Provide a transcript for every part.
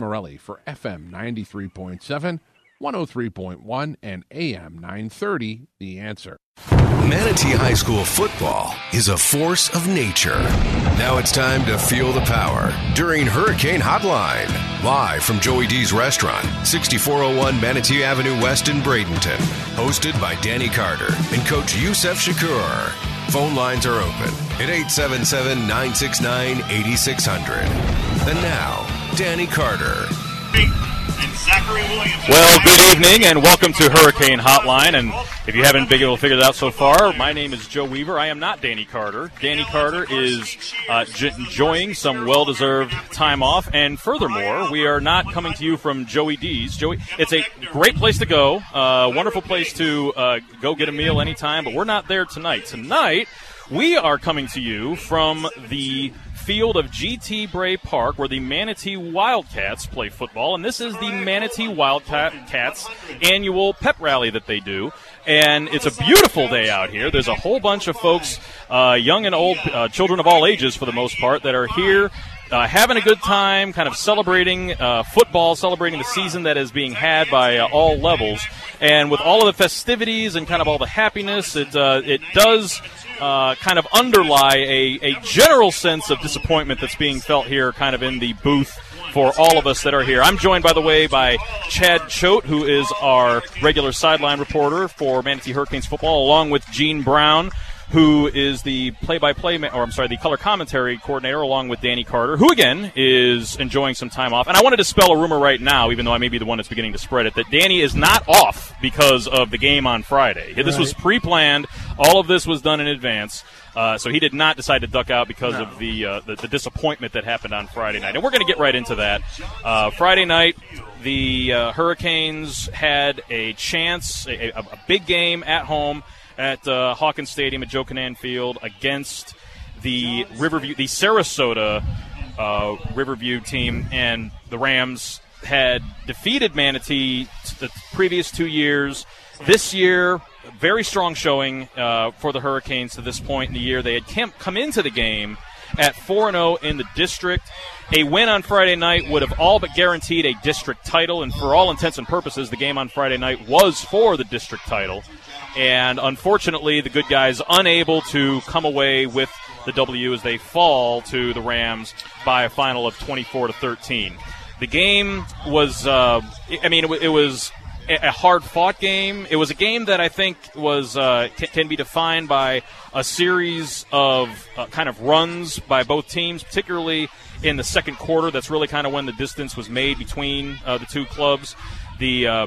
Morelli for FM 93.7, 103.1, and AM 930, The Answer. Manatee High School football is a force of nature. Now it's time to feel the power during Hurricane Hotline. Live from Joey D's restaurant, 6401 Manatee Avenue West in Bradenton. Hosted by Danny Carter and Coach Yusuf Shakir. Phone lines are open at 877 969 8600. And now, Danny Carter. Well, good evening and welcome to Hurricane Hotline. And if you haven't been able to figure it out so far, my name is Joe Weaver. I am not Danny Carter. Danny Carter is uh, j- enjoying some well-deserved time off, and furthermore, we are not coming to you from Joey D's. Joey, it's a great place to go, uh, wonderful place to uh, go get a meal anytime, but we're not there tonight. Tonight, we are coming to you from the field of GT Bray Park where the Manatee Wildcats play football. And this is the Manatee Wildcats annual pep rally that they do. And it's a beautiful day out here. There's a whole bunch of folks, uh, young and old, uh, children of all ages for the most part, that are here uh, having a good time, kind of celebrating uh, football, celebrating the season that is being had by uh, all levels. And with all of the festivities and kind of all the happiness, it, uh, it does uh, kind of underlie a, a general sense of disappointment that's being felt here, kind of in the booth for all of us that are here. I'm joined, by the way, by Chad Choate, who is our regular sideline reporter for Manatee Hurricanes football, along with Gene Brown, who is the play-by-play, or I'm sorry, the color commentary coordinator, along with Danny Carter, who again is enjoying some time off. And I wanted to spell a rumor right now, even though I may be the one that's beginning to spread it, that Danny is not off because of the game on Friday. This was pre-planned. All of this was done in advance. Uh, so he did not decide to duck out because No. of the, uh, the the disappointment that happened on Friday night, and we're going to get right into that. Uh, Friday night, the uh, Hurricanes had a chance, a, a, a big game at home at uh, Hawkins Stadium at Joe Kinnan Field against the Riverview, the Sarasota uh, Riverview team, and the Rams had defeated Manatee the previous two years. This year, very strong showing uh, for the Hurricanes to this point in the year. They had cam- come into the game at 4 0 in the district. A win on Friday night would have all but guaranteed a district title, and for all intents and purposes, the game on Friday night was for the district title. And unfortunately, the good guys unable to come away with the W as they fall to the Rams by a final of 24 to 13. The game was, uh, I mean, it, it was a hard fought game. It was a game that I think was uh, can, can be defined by a series of uh, kind of runs by both teams, particularly in the second quarter. That's really kind of when the distance was made between uh, the two clubs. The uh,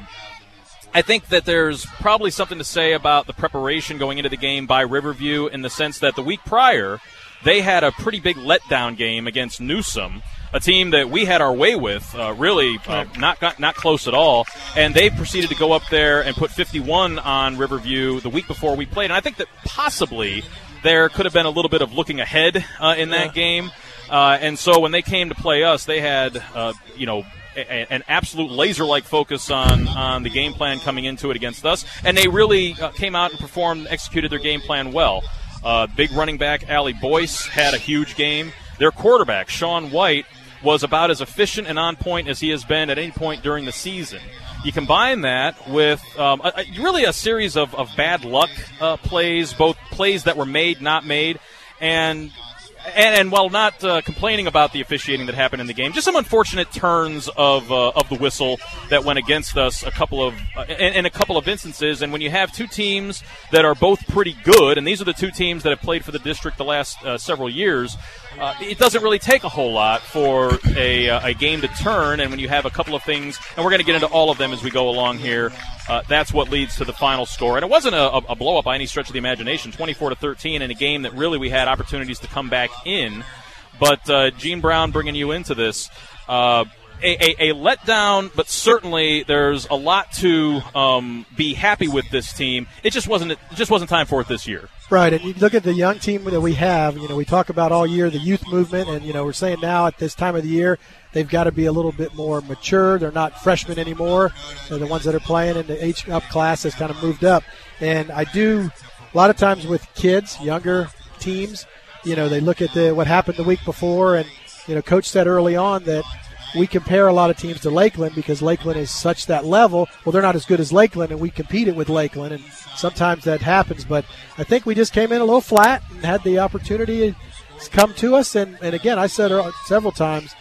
I think that there's probably something to say about the preparation going into the game by Riverview in the sense that the week prior they had a pretty big letdown game against Newsome, a team that we had our way with, uh, really uh, not, not not close at all, and they proceeded to go up there and put 51 on Riverview the week before we played, and I think that possibly there could have been a little bit of looking ahead uh, in that game, uh, and so when they came to play us, they had uh, you know a- an absolute laser-like focus on on the game plan coming into it against us, and they really uh, came out and performed, executed their game plan well. Uh, big running back Ali Boyce had a huge game. Their quarterback Sean White was about as efficient and on point as he has been at any point during the season. You combine that with um, a, a- really a series of, of bad luck uh, plays, both plays that were made, not made, and and, and while not uh, complaining about the officiating that happened in the game, just some unfortunate turns of uh, of the whistle that went against us a couple of uh, in, in a couple of instances. And when you have two teams that are both pretty good, and these are the two teams that have played for the district the last uh, several years, uh, it doesn't really take a whole lot for a, uh, a game to turn. And when you have a couple of things, and we're going to get into all of them as we go along here, uh, that's what leads to the final score. And it wasn't a, a blow up by any stretch of the imagination, 24 to 13, in a game that really we had opportunities to come back in. But uh, Gene Brown bringing you into this. Uh, a, a, a letdown, but certainly there's a lot to um, be happy with this team. It just wasn't it just wasn't time for it this year. Right, and you look at the young team that we have. You know, we talk about all year the youth movement, and you know we're saying now at this time of the year they've got to be a little bit more mature. They're not freshmen anymore. They're the ones that are playing in the age up class has kind of moved up. And I do a lot of times with kids, younger teams. You know, they look at the what happened the week before, and you know, coach said early on that we compare a lot of teams to Lakeland because Lakeland is such that level. Well, they're not as good as Lakeland, and we competed with Lakeland, and sometimes that happens. But I think we just came in a little flat and had the opportunity to come to us. And, and again, I said several times,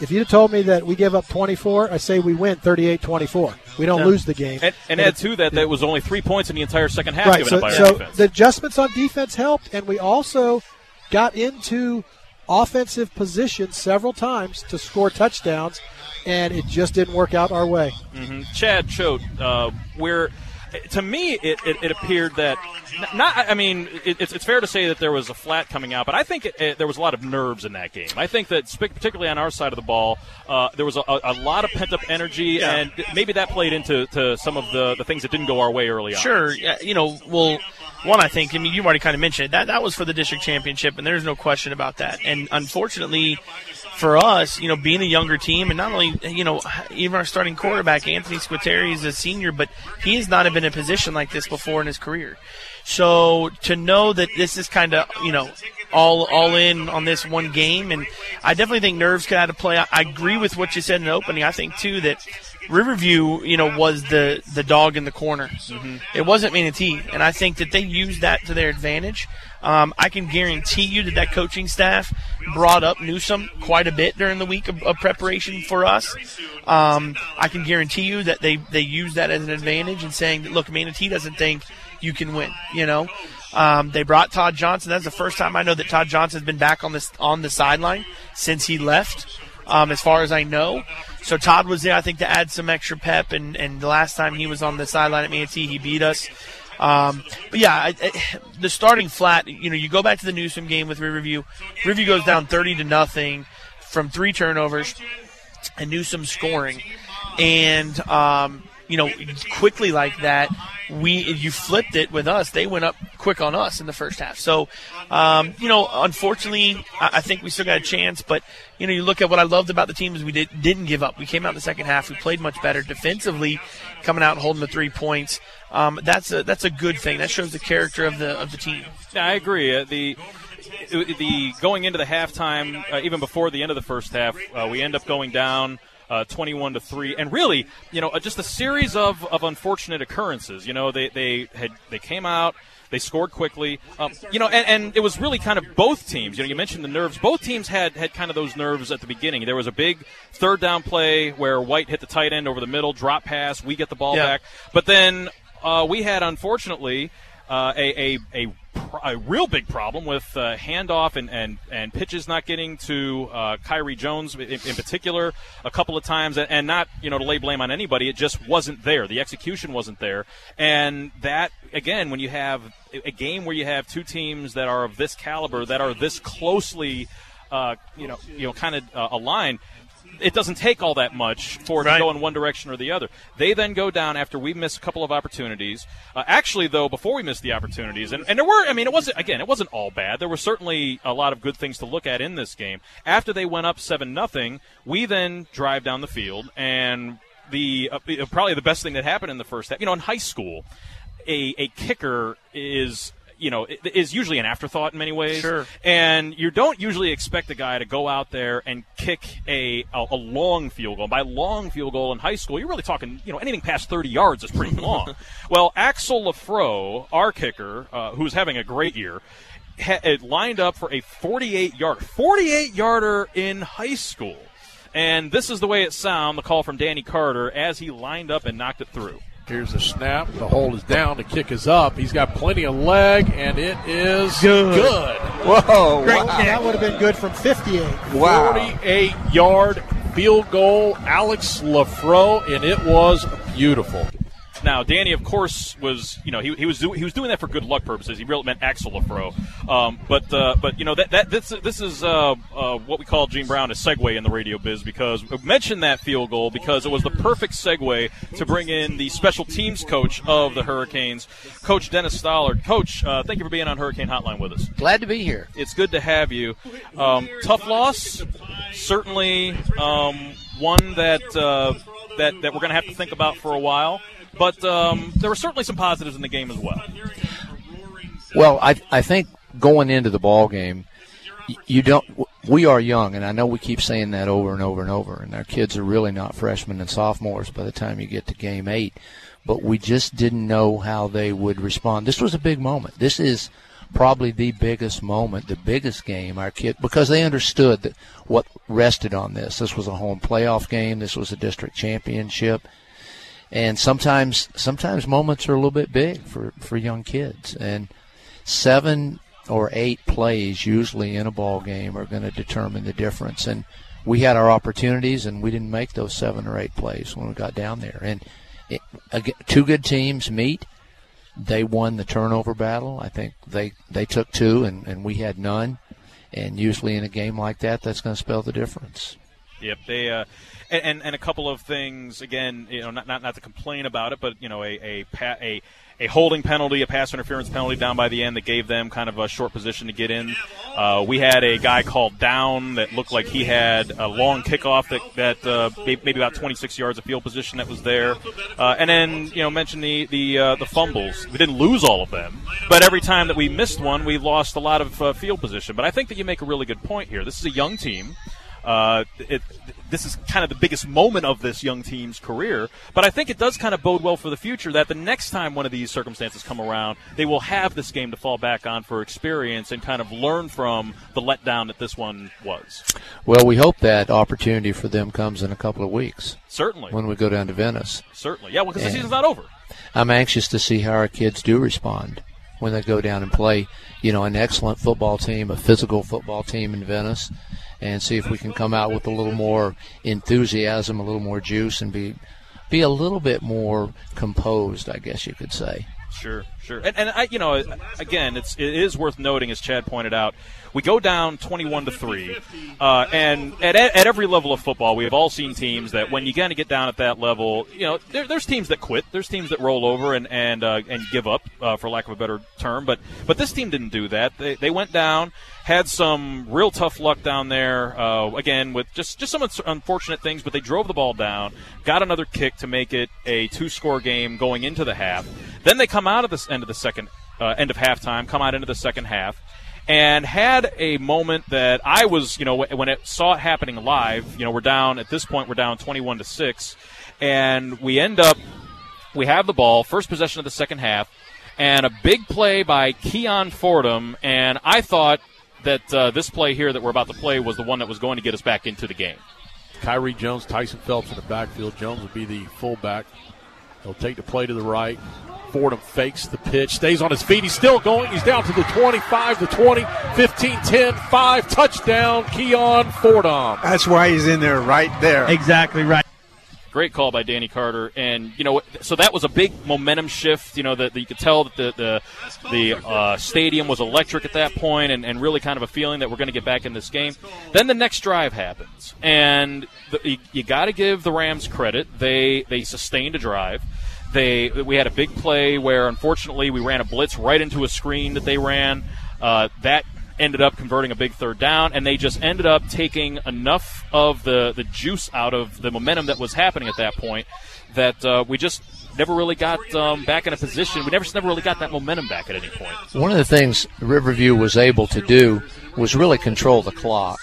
if you'd have told me that we give up 24, I say we win 38-24. We don't Yeah. lose the game. And, and add to that, that was only three points in the entire second half right. given So, up by so our defense. the adjustments on defense helped, and we also got into offensive position several times to score touchdowns, and it just didn't work out our way. hmm Chad Choate, uh, where to me it, it, it appeared that not. I mean, it, it's, it's fair to say that there was a flat coming out, but I think it, it, there was a lot of nerves in that game. I think that particularly on our side of the ball, uh, there was a, a, a lot of pent up energy, Yeah. and maybe that played into to some of the, the things that didn't go our way early on. Sure, yeah, you know, well, one I think. I mean, you already kind of mentioned it. That that was for the district championship, and there's no question about that. And unfortunately, for us, you know, being a younger team, and not only you know, even our starting quarterback Anthony Squiteri is a senior, but he has not been in a position like this before in his career. So to know that this is kind of you know all all in on this one game, and I definitely think nerves could have to play. I, I agree with what you said in the opening. I think too that Riverview, you know, was the the dog in the corner. It wasn't Manatee, and I think that they used that to their advantage. Um, I can guarantee you that that coaching staff brought up Newsome quite a bit during the week of, of preparation for us. Um, I can guarantee you that they they used that as an advantage and saying that look, Manatee doesn't think you can win. You know, um, they brought Todd Johnson. That's the first time I know that Todd Johnson has been back on this on the sideline since he left. Um, as far as I know, so Todd was there. I think to add some extra pep. And, and the last time he was on the sideline at Manatee, he beat us. Um, but yeah, I, I, the starting flat. You know, you go back to the Newsome game with Riverview. Riverview goes down thirty to nothing from three turnovers and Newsome scoring, and um, you know quickly like that. We you flipped it with us. They went up quick on us in the first half. So, um, you know, unfortunately, I, I think we still got a chance. But you know, you look at what I loved about the team is we did, didn't give up. We came out in the second half. We played much better defensively, coming out and holding the three points. Um, that's a that's a good thing. That shows the character of the of the team. Yeah, I agree. Uh, the the going into the halftime, uh, even before the end of the first half, uh, we end up going down. Uh, 21 to 3 and really you know uh, just a series of, of unfortunate occurrences. You know they, they had they came out they scored quickly. Um, you know and, and it was really kind of both teams. You know you mentioned the nerves. Both teams had had kind of those nerves at the beginning. There was a big third down play where white hit the tight end over the middle drop pass we get the ball Yeah. back. But then uh, we had unfortunately uh, a, a, a, a real big problem with uh, handoff and, and, and pitches not getting to uh, Kyrie Jones in, in particular a couple of times, and, not you know to lay blame on anybody. It just wasn't there. The execution wasn't there, and that again, when you have a a game where you have two teams that are of this caliber, that are this closely, uh, you know, you know, kind of uh, aligned. It doesn't take all that much for it Right. to go in one direction or the other. They then go down after we miss a couple of opportunities. Uh, actually, though, before we missed the opportunities, and, and there were, I mean, it wasn't again, it wasn't all bad. There were certainly a lot of good things to look at in this game. After they went up seven nothing, we then drive down the field, and the uh, probably the best thing that happened in the first half. You know, in high school, a a kicker is. You know, is usually an afterthought in many ways. Sure. And you don't usually expect a guy to go out there and kick a, a, a long field goal. By long field goal in high school, you're really talking, you know, anything past 30 yards is pretty long. well, Axel Lafro, our kicker, uh, who's having a great year, ha- had lined up for a 48 yard, 48 yarder in high school. And this is the way it sounded, the call from Danny Carter as he lined up and knocked it through. Here's the snap. The hold is down. The kick is up. He's got plenty of leg, and it is Good. good. Whoa! Wow, that would have been good from 58. Wow! 48 yard field goal, Alex Lafro, and it was beautiful. Now, Danny, of course, was you know he, he was do, he was doing that for good luck purposes. He really meant Axel Lafro. Um, but uh, but you know that that this this is uh, uh, what we call Gene Brown a segue in the radio biz because we mentioned that field goal because it was the perfect segue to bring in the special teams coach of the Hurricanes, Coach Dennis Stollard. Coach, uh, thank you for being on Hurricane Hotline with us. Glad to be here. It's good to have you. Um, tough loss, certainly um, one that uh, that that we're going to have to think about for a while. But um, there were certainly some positives in the game as well. Well, I I think going into the ball game, you don't. We are young, and I know we keep saying that over and over and over. And our kids are really not freshmen and sophomores by the time you get to game eight. But we just didn't know how they would respond. This was a big moment. This is probably the biggest moment, the biggest game our kid because they understood that what rested on this. This was a home playoff game. This was a district championship and sometimes sometimes moments are a little bit big for for young kids. And seven or eight plays usually in a ball game are going to determine the difference. And we had our opportunities and we didn't make those seven or eight plays when we got down there. And it, two good teams meet. They won the turnover battle. I think they they took two and, and we had none. And usually in a game like that that's going to spell the difference. Yep, they uh, and, and, and a couple of things again. You know, not not, not to complain about it, but you know, a a a a holding penalty, a pass interference penalty down by the end that gave them kind of a short position to get in. Uh, we had a guy called down that looked like he had a long kickoff that that uh, maybe about 26 yards of field position that was there, uh, and then you know mention the the uh, the fumbles. We didn't lose all of them, but every time that we missed one, we lost a lot of uh, field position. But I think that you make a really good point here. This is a young team. Uh, it, this is kind of the biggest moment of this young team's career. But I think it does kind of bode well for the future that the next time one of these circumstances come around, they will have this game to fall back on for experience and kind of learn from the letdown that this one was. Well, we hope that opportunity for them comes in a couple of weeks. Certainly. When we go down to Venice. Certainly. Yeah, well, because the season's not over. I'm anxious to see how our kids do respond when they go down and play, you know, an excellent football team, a physical football team in Venice and see if we can come out with a little more enthusiasm, a little more juice, and be be a little bit more composed, I guess you could say. Sure, sure, and, and I, you know, again, it's it is worth noting, as Chad pointed out, we go down twenty-one to three, uh, and at, at every level of football, we have all seen teams that when you kind of get down at that level, you know, there, there's teams that quit, there's teams that roll over and and uh, and give up, uh, for lack of a better term, but but this team didn't do that. They they went down, had some real tough luck down there, uh, again with just just some unfortunate things, but they drove the ball down, got another kick to make it a two-score game going into the half. Then they come out of this end of the second uh, end of halftime, come out into the second half, and had a moment that I was, you know, when it saw it happening live. You know, we're down at this point, we're down twenty-one to six, and we end up, we have the ball, first possession of the second half, and a big play by Keon Fordham, and I thought that uh, this play here that we're about to play was the one that was going to get us back into the game. Kyrie Jones, Tyson Phelps in the backfield. Jones will be the fullback. He'll take the play to the right. Fordham fakes the pitch, stays on his feet. He's still going. He's down to the 25, the 20, 15, 10, 5. Touchdown, Keon Fordham. That's why he's in there right there. Exactly right. Great call by Danny Carter, and you know, so that was a big momentum shift. You know, that you could tell that the the, the uh, stadium was electric at that point, and, and really kind of a feeling that we're going to get back in this game. Then the next drive happens, and the, you, you got to give the Rams credit. They they sustained a drive. They we had a big play where unfortunately we ran a blitz right into a screen that they ran. Uh, that ended up converting a big third down, and they just ended up taking enough of the, the juice out of the momentum that was happening at that point that uh, we just never really got um, back in a position. We never never really got that momentum back at any point. One of the things Riverview was able to do was really control the clock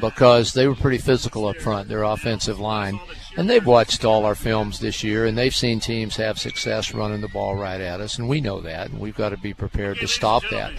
because they were pretty physical up front, their offensive line. And they've watched all our films this year, and they've seen teams have success running the ball right at us, and we know that, and we've got to be prepared to stop that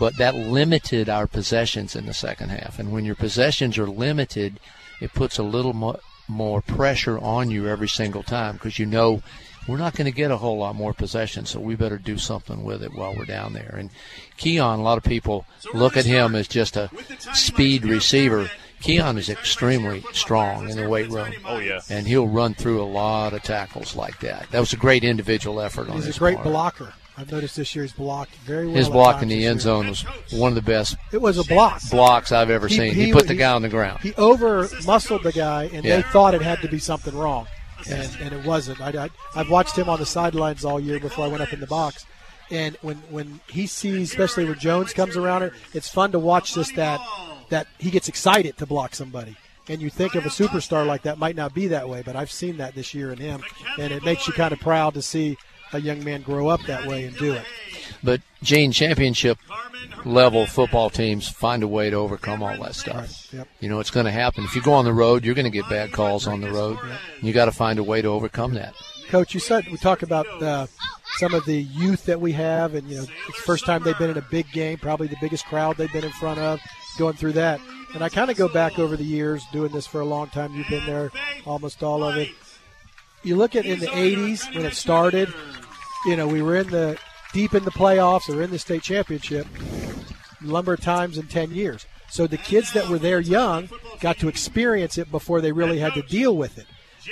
but that limited our possessions in the second half. And when your possessions are limited, it puts a little more, more pressure on you every single time because you know we're not going to get a whole lot more possession, so we better do something with it while we're down there. And Keon, a lot of people look at him as just a speed receiver. Keon is extremely strong in the weight room. Oh yeah, and he'll run through a lot of tackles like that. That was a great individual effort on He's his a great part. blocker. I've noticed this year he's blocked very well. His block in the end year. zone was one of the best It was a block. blocks I've ever He- seen. He, he- put the he- guy on the ground. He over muscled the guy, and Yeah. they thought it had to be something wrong, and, and it wasn't. I, I, I've watched him on the sidelines all year before I went up in the box, and when when he sees, especially when Jones comes around it, it's fun to watch just that that he gets excited to block somebody. And you think of a superstar like that might not be that way, but I've seen that this year in him, and it makes you kind of proud to see a young man grow up that way and do it. But Gene, championship level football teams find a way to overcome all that stuff. Yep. You know, it's going to happen. If you go on the road, you're going to get bad calls on the road. You got to find a way to overcome that. Coach, you said we talk about uh, some of the youth that we have, and you know, it's the first time they've been in a big game, probably the biggest crowd they've been in front of, going through that. And I kind of go back over the years, doing this for a long time. You've been there, almost all of it. You look at in the '80s when it started. You know, we were in the deep in the playoffs or in the state championship, of times in 10 years. So the kids that were there young got to experience it before they really had to deal with it.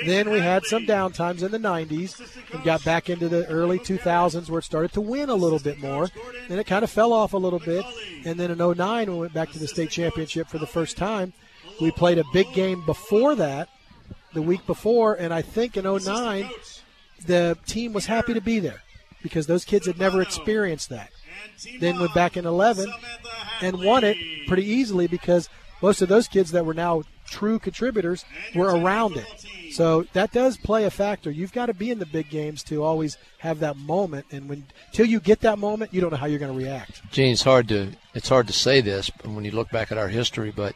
Then we had some downtimes in the 90s and got back into the early 2000s where it started to win a little bit more. Then it kind of fell off a little bit. And then in 09, we went back to the state championship for the first time. We played a big game before that, the week before, and I think in 09, the team was happy to be there because those kids had never experienced that. Then went back in 11 and won it pretty easily because most of those kids that were now true contributors were around it. So that does play a factor. You've got to be in the big games to always have that moment, and when till you get that moment, you don't know how you're going to react. Gene, it's hard to it's hard to say this when you look back at our history, but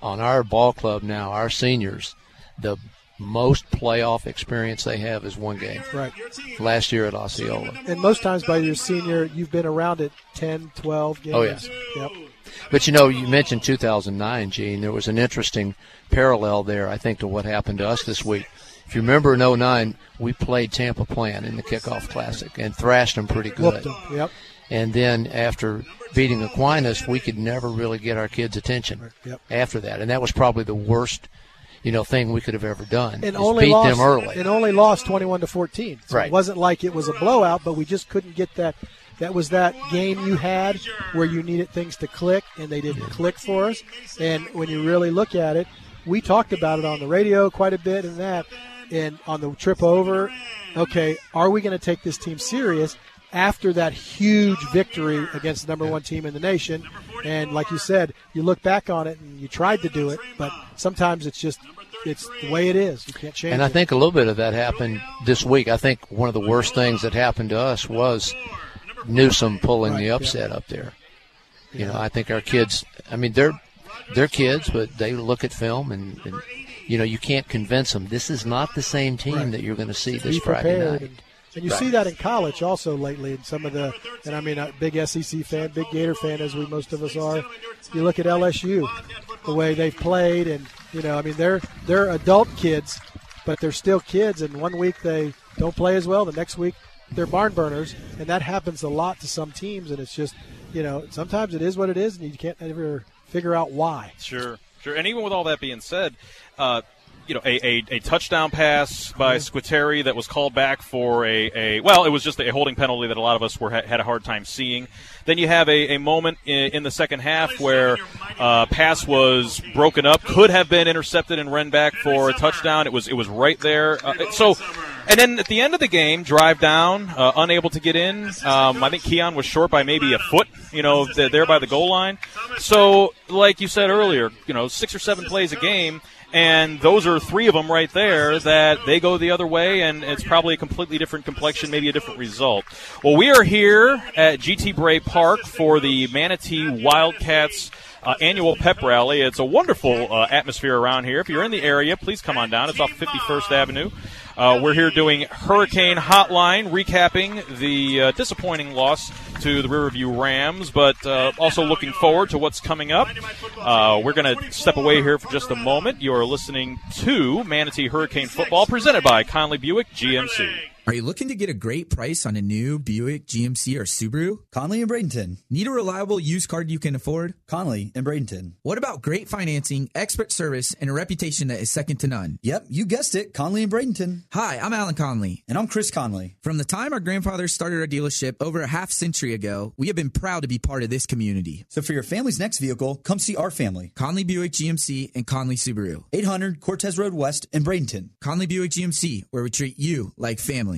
on our ball club now, our seniors, the most playoff experience they have is one game. Right. Last year at Osceola. And most times by your senior, you've been around it 10, 12 games. Oh, yeah. Yep. But you know, you mentioned 2009, Gene. There was an interesting parallel there, I think, to what happened to us this week. If you remember in 09, we played Tampa Plant in the kickoff classic and thrashed them pretty good. them. Yep. And then after beating Aquinas, we could never really get our kids' attention Yep. after that, and that was probably the worst, you know, thing we could have ever done. and only beat lost them early. and only lost 21 to 14 so Right. it wasn't like it was a blowout but we just couldn't get that that was that game you had where you needed things to click and they didn't click for us and when you really look at it we talked about it on the radio quite a bit and that and on the trip over okay are we going to take this team serious after that huge victory against the number one team in the nation and like you said you look back on it and you tried to do it but sometimes it's just it's the way it is you can't change And I it think a little bit of that happened this week. I think one of the worst things that happened to us was Newsome pulling Right, the yeah. upset up there. You know, I think our kids. I mean, they're they're kids, but they look at film and, and you know you can't convince them this is not the same team Right. that you're going to see this be Friday prepared. night. And, and you Right. see that in college also lately in some of the, and I mean, a big SEC fan, big Gator fan, as we most of us are. You look at LSU, the way they've played, and you know, I mean, they're they're adult kids, but they're still kids. And one week they don't play as well, the next week they're barn burners, and that happens a lot to some teams. And it's just, you know, sometimes it is what it is, and you can't ever figure out why. Sure, sure. And even with all that being said, uh, you know, a, a, a touchdown pass by Squiteri that was called back for a, a well, it was just a holding penalty that a lot of us were had a hard time seeing. Then you have a, a moment in, in the second half where uh, pass was broken up, could have been intercepted and run back for a touchdown. It was it was right there. Uh, so. And then at the end of the game, drive down, uh, unable to get in. Um, I think Keon was short by maybe a foot, you know, there by the goal line. So, like you said earlier, you know, six or seven plays a game, and those are three of them right there that they go the other way, and it's probably a completely different complexion, maybe a different result. Well, we are here at GT Bray Park for the Manatee Wildcats. Uh, annual pep rally. It's a wonderful uh, atmosphere around here. If you're in the area, please come on down. It's off 51st Avenue. Uh, we're here doing Hurricane Hotline, recapping the uh, disappointing loss to the Riverview Rams, but uh, also looking forward to what's coming up. Uh, we're going to step away here for just a moment. You're listening to Manatee Hurricane Football, presented by Conley Buick GMC. Are you looking to get a great price on a new Buick, GMC, or Subaru? Conley and Bradenton. Need a reliable used car you can afford? Conley and Bradenton. What about great financing, expert service, and a reputation that is second to none? Yep, you guessed it. Conley and Bradenton. Hi, I'm Alan Conley. And I'm Chris Conley. From the time our grandfathers started our dealership over a half century ago, we have been proud to be part of this community. So for your family's next vehicle, come see our family. Conley Buick GMC and Conley Subaru. 800 Cortez Road West in Bradenton. Conley Buick GMC, where we treat you like family.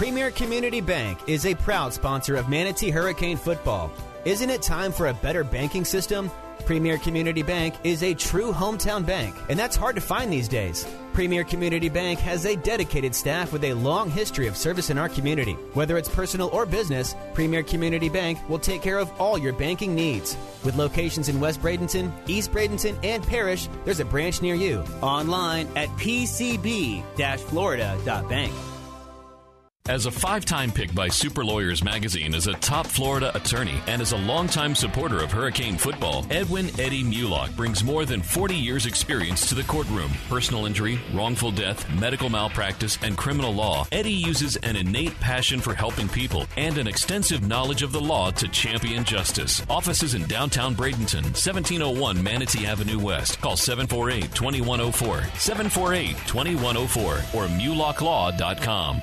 Premier Community Bank is a proud sponsor of Manatee Hurricane football. Isn't it time for a better banking system? Premier Community Bank is a true hometown bank, and that's hard to find these days. Premier Community Bank has a dedicated staff with a long history of service in our community. Whether it's personal or business, Premier Community Bank will take care of all your banking needs. With locations in West Bradenton, East Bradenton, and Parrish, there's a branch near you. Online at pcb-florida.bank. As a five time pick by Super Lawyers Magazine as a top Florida attorney and as a longtime supporter of Hurricane football, Edwin Eddie Mulock brings more than 40 years' experience to the courtroom. Personal injury, wrongful death, medical malpractice, and criminal law. Eddie uses an innate passion for helping people and an extensive knowledge of the law to champion justice. Offices in downtown Bradenton, 1701 Manatee Avenue West. Call 748 2104, 748 2104, or MulockLaw.com.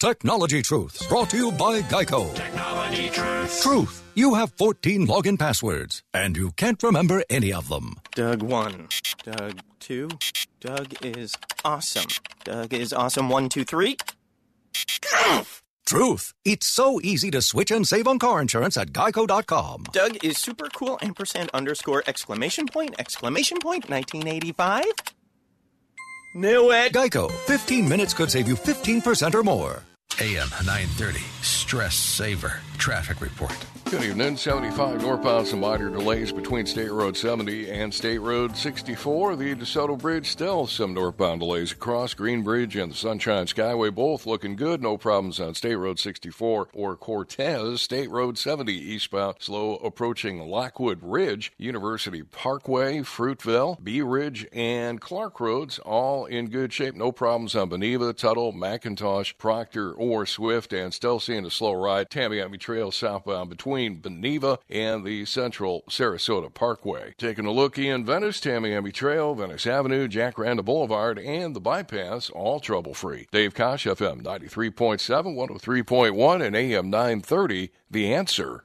Technology Truths, brought to you by Geico. Technology Truths. Truth. You have 14 login passwords, and you can't remember any of them. Doug 1. Doug 2. Doug is awesome. Doug is awesome 1, 2, 3. Truth. It's so easy to switch and save on car insurance at geico.com. Doug is super cool ampersand underscore exclamation point exclamation point 1985. Knew it. Geico. 15 minutes could save you 15% or more. AM 930, Stress Saver, Traffic Report. Good evening. 75 northbound, some minor delays between State Road 70 and State Road 64. The DeSoto Bridge still some northbound delays across Green Bridge and the Sunshine Skyway, both looking good. No problems on State Road 64 or Cortez. State Road 70 eastbound, slow approaching Lockwood Ridge, University Parkway, Fruitville, Bee Ridge, and Clark Roads, all in good shape. No problems on Beneva, Tuttle, McIntosh, Proctor, or Swift, and still seeing a slow ride. Tamiami Trail southbound between between Beneva and the central Sarasota Parkway. Taking a look in Venice, Tamiami Trail, Venice Avenue, Jacaranda Boulevard, and the bypass, all trouble free. Dave Kosh, FM 93.7, 103.1, and AM 930, The Answer.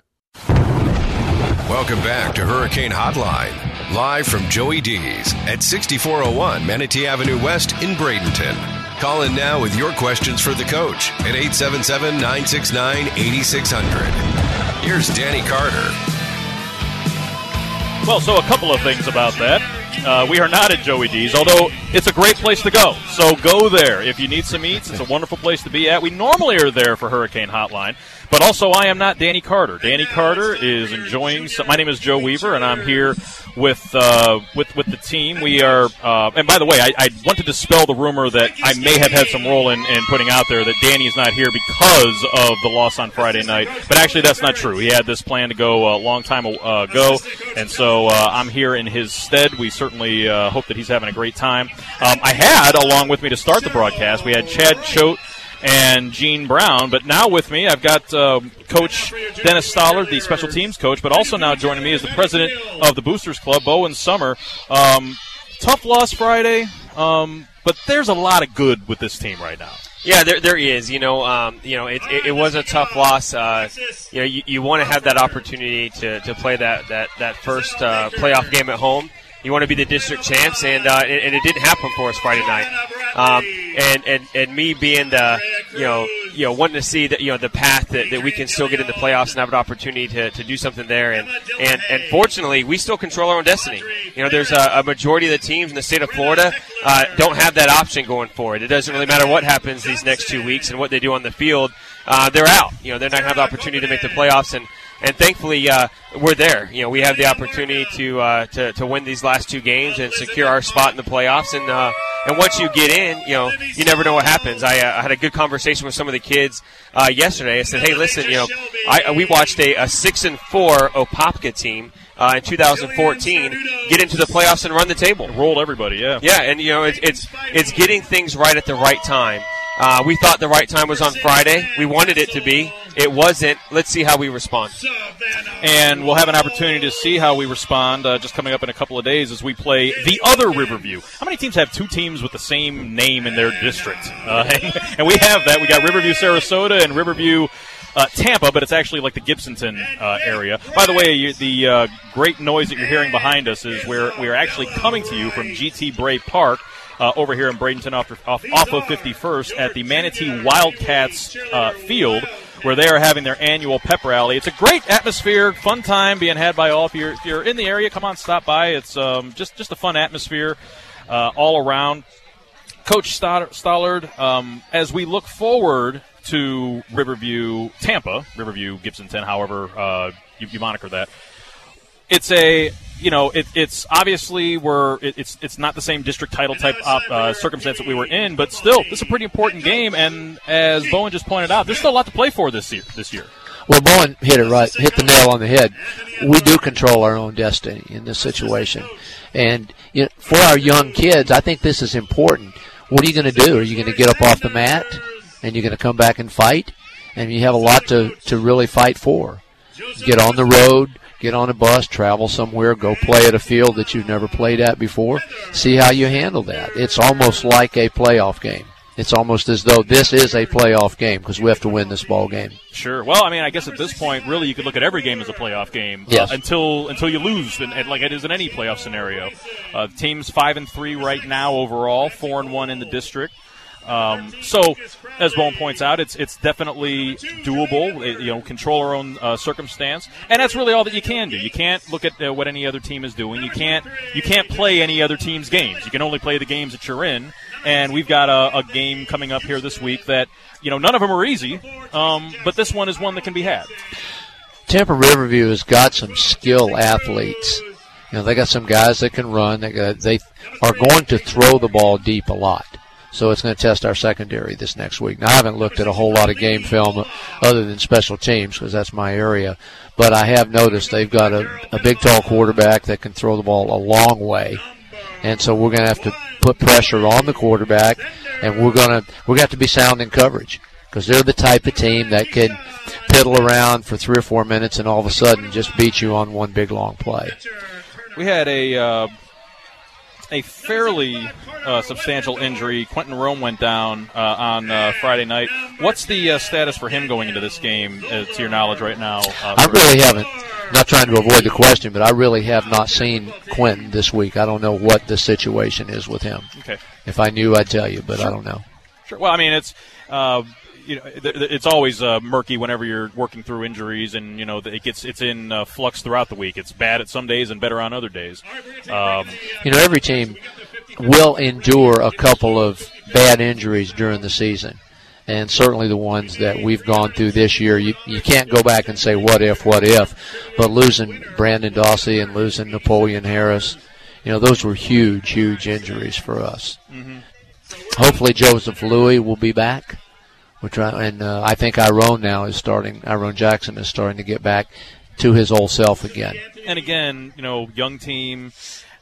Welcome back to Hurricane Hotline, live from Joey D's at 6401 Manatee Avenue West in Bradenton. Call in now with your questions for the coach at 877 969 8600. Here's Danny Carter. Well, so a couple of things about that. Uh, we are not at Joey D's, although it's a great place to go. So go there if you need some eats. It's a wonderful place to be at. We normally are there for Hurricane Hotline, but also I am not Danny Carter. Danny Carter is enjoying. Some, my name is Joe Weaver, and I'm here with uh, with with the team. We are. Uh, and by the way, I, I want to dispel the rumor that I may have had some role in, in putting out there that Danny is not here because of the loss on Friday night. But actually, that's not true. He had this plan to go a long time uh, ago, and so uh, I'm here in his stead. We uh, hope that he's having a great time. Um, I had along with me to start the broadcast. We had Chad Choate and Gene Brown. But now with me, I've got uh, Coach Dennis Stollard, the special teams coach, but also now joining me is the president of the Boosters Club, Bowen Summer. Um, tough loss Friday, um, but there's a lot of good with this team right now. Yeah, there, there is. You know, um, you know, it, it, it, was a tough loss. Uh, you know, you, you want to have that opportunity to, to play that that that first uh, playoff game at home you want to be the district champs, and uh, and, it didn't happen for us Friday night. Um, and, and and me being the you know you know wanting to see that you know the path that, that we can still get in the playoffs and have an opportunity to, to do something there, and and and fortunately we still control our own destiny. You know, there's a, a majority of the teams in the state of Florida uh, don't have that option going forward. It doesn't really matter what happens these next two weeks and what they do on the field. Uh, they're out. You know, they're not going to have the opportunity to make the playoffs, and and thankfully uh, we're there. You know, we have the opportunity to, uh, to to win these last two games and secure our spot in the playoffs. And uh, and once you get in, you know, you never know what happens. I, uh, I had a good conversation with some of the kids uh, yesterday. I said, hey, listen, you know, I, we watched a, a six and four Apopka team. Uh, in 2014, get into the playoffs and run the table. Rolled everybody, yeah. Yeah, and you know it's it's, it's getting things right at the right time. Uh, we thought the right time was on Friday. We wanted it to be. It wasn't. Let's see how we respond. And we'll have an opportunity to see how we respond uh, just coming up in a couple of days as we play the other Riverview. How many teams have two teams with the same name in their district? Uh, and, and, we have that. We got Riverview, Sarasota, and Riverview. Uh, Tampa, but it's actually like the Gibsonton uh, area. By the way, you, the uh, great noise that you're hearing behind us is where we are actually coming to you from GT Bray Park uh, over here in Bradenton off, off, off of 51st at the Manatee Wildcats uh, field where they are having their annual pep rally. It's a great atmosphere, fun time being had by all. If you're, if you're in the area, come on, stop by. It's um, just just a fun atmosphere uh, all around. Coach Stollard, um, as we look forward to Riverview, Tampa, Riverview, Gibsonton, however uh, you, you moniker that, it's a you know, it, it's obviously we're it, it's it's not the same district title type uh, circumstance that we were in, but still, this is a pretty important game. And as Bowen just pointed out, there's still a lot to play for this year. This year. Well, Bowen hit it right, hit the nail on the head. We do control our own destiny in this situation, and you know, for our young kids, I think this is important. What are you going to do? Are you going to get up off the mat and you're going to come back and fight? And you have a lot to to really fight for. Get on the road get on a bus, travel somewhere, go play at a field that you've never played at before. See how you handle that. It's almost like a playoff game. It's almost as though this is a playoff game because we have to win this ball game. Sure. Well, I mean, I guess at this point, really, you could look at every game as a playoff game. Uh, yes. Uh, until until you lose, like it is in any playoff scenario. Uh, teams five and three right now overall, four and one in the district. Um, so, as Bowen points out, it's it's definitely doable. It, you know, control our own uh, circumstance, and that's really all that you can do. You can't look at uh, what any other team is doing. You can't you can't play any other team's games. You can only play the games that you're in. And we've got a, a game coming up here this week that you know none of them are easy, um, but this one is one that can be had. Tampa Riverview has got some skill athletes. You know, they got some guys that can run. They got, they are going to throw the ball deep a lot. So it's going to test our secondary this next week. Now, I haven't looked at a whole lot of game film other than special teams because that's my area. But I have noticed they've got a, a big, tall quarterback that can throw the ball a long way. And so we're going to have to put pressure on the quarterback, and we're going to we're going to to be sound in coverage because they're the type of team that can piddle around for three or four minutes and all of a sudden just beat you on one big long play. We had a uh, a fairly uh, substantial injury. Quentin Rome went down uh, on uh, Friday night. What's the uh, status for him going into this game, uh, to your knowledge, right now? Uh, I really haven't. Not trying to avoid the question, but I really have not seen Quentin this week. I don't know what the situation is with him. Okay. If I knew, I'd tell you, but sure. I don't know. Sure. Well, I mean, it's you know, it's always uh, murky whenever you're working through injuries, and you know it gets it's in uh, flux throughout the week. It's bad at some days and better on other days. Um, You know, every team will endure a couple of bad injuries during the season. And certainly the ones that we've gone through this year, you, you can't go back and say what if, what if. But losing Brandon Dawsey and losing Napoleon Harris, you know, those were huge, huge injuries for us. Mhm. Hopefully Joseph Louis will be back. And uh, I think Iron now is starting. Iron Jackson is starting to get back to his old self again. and again, you know, young team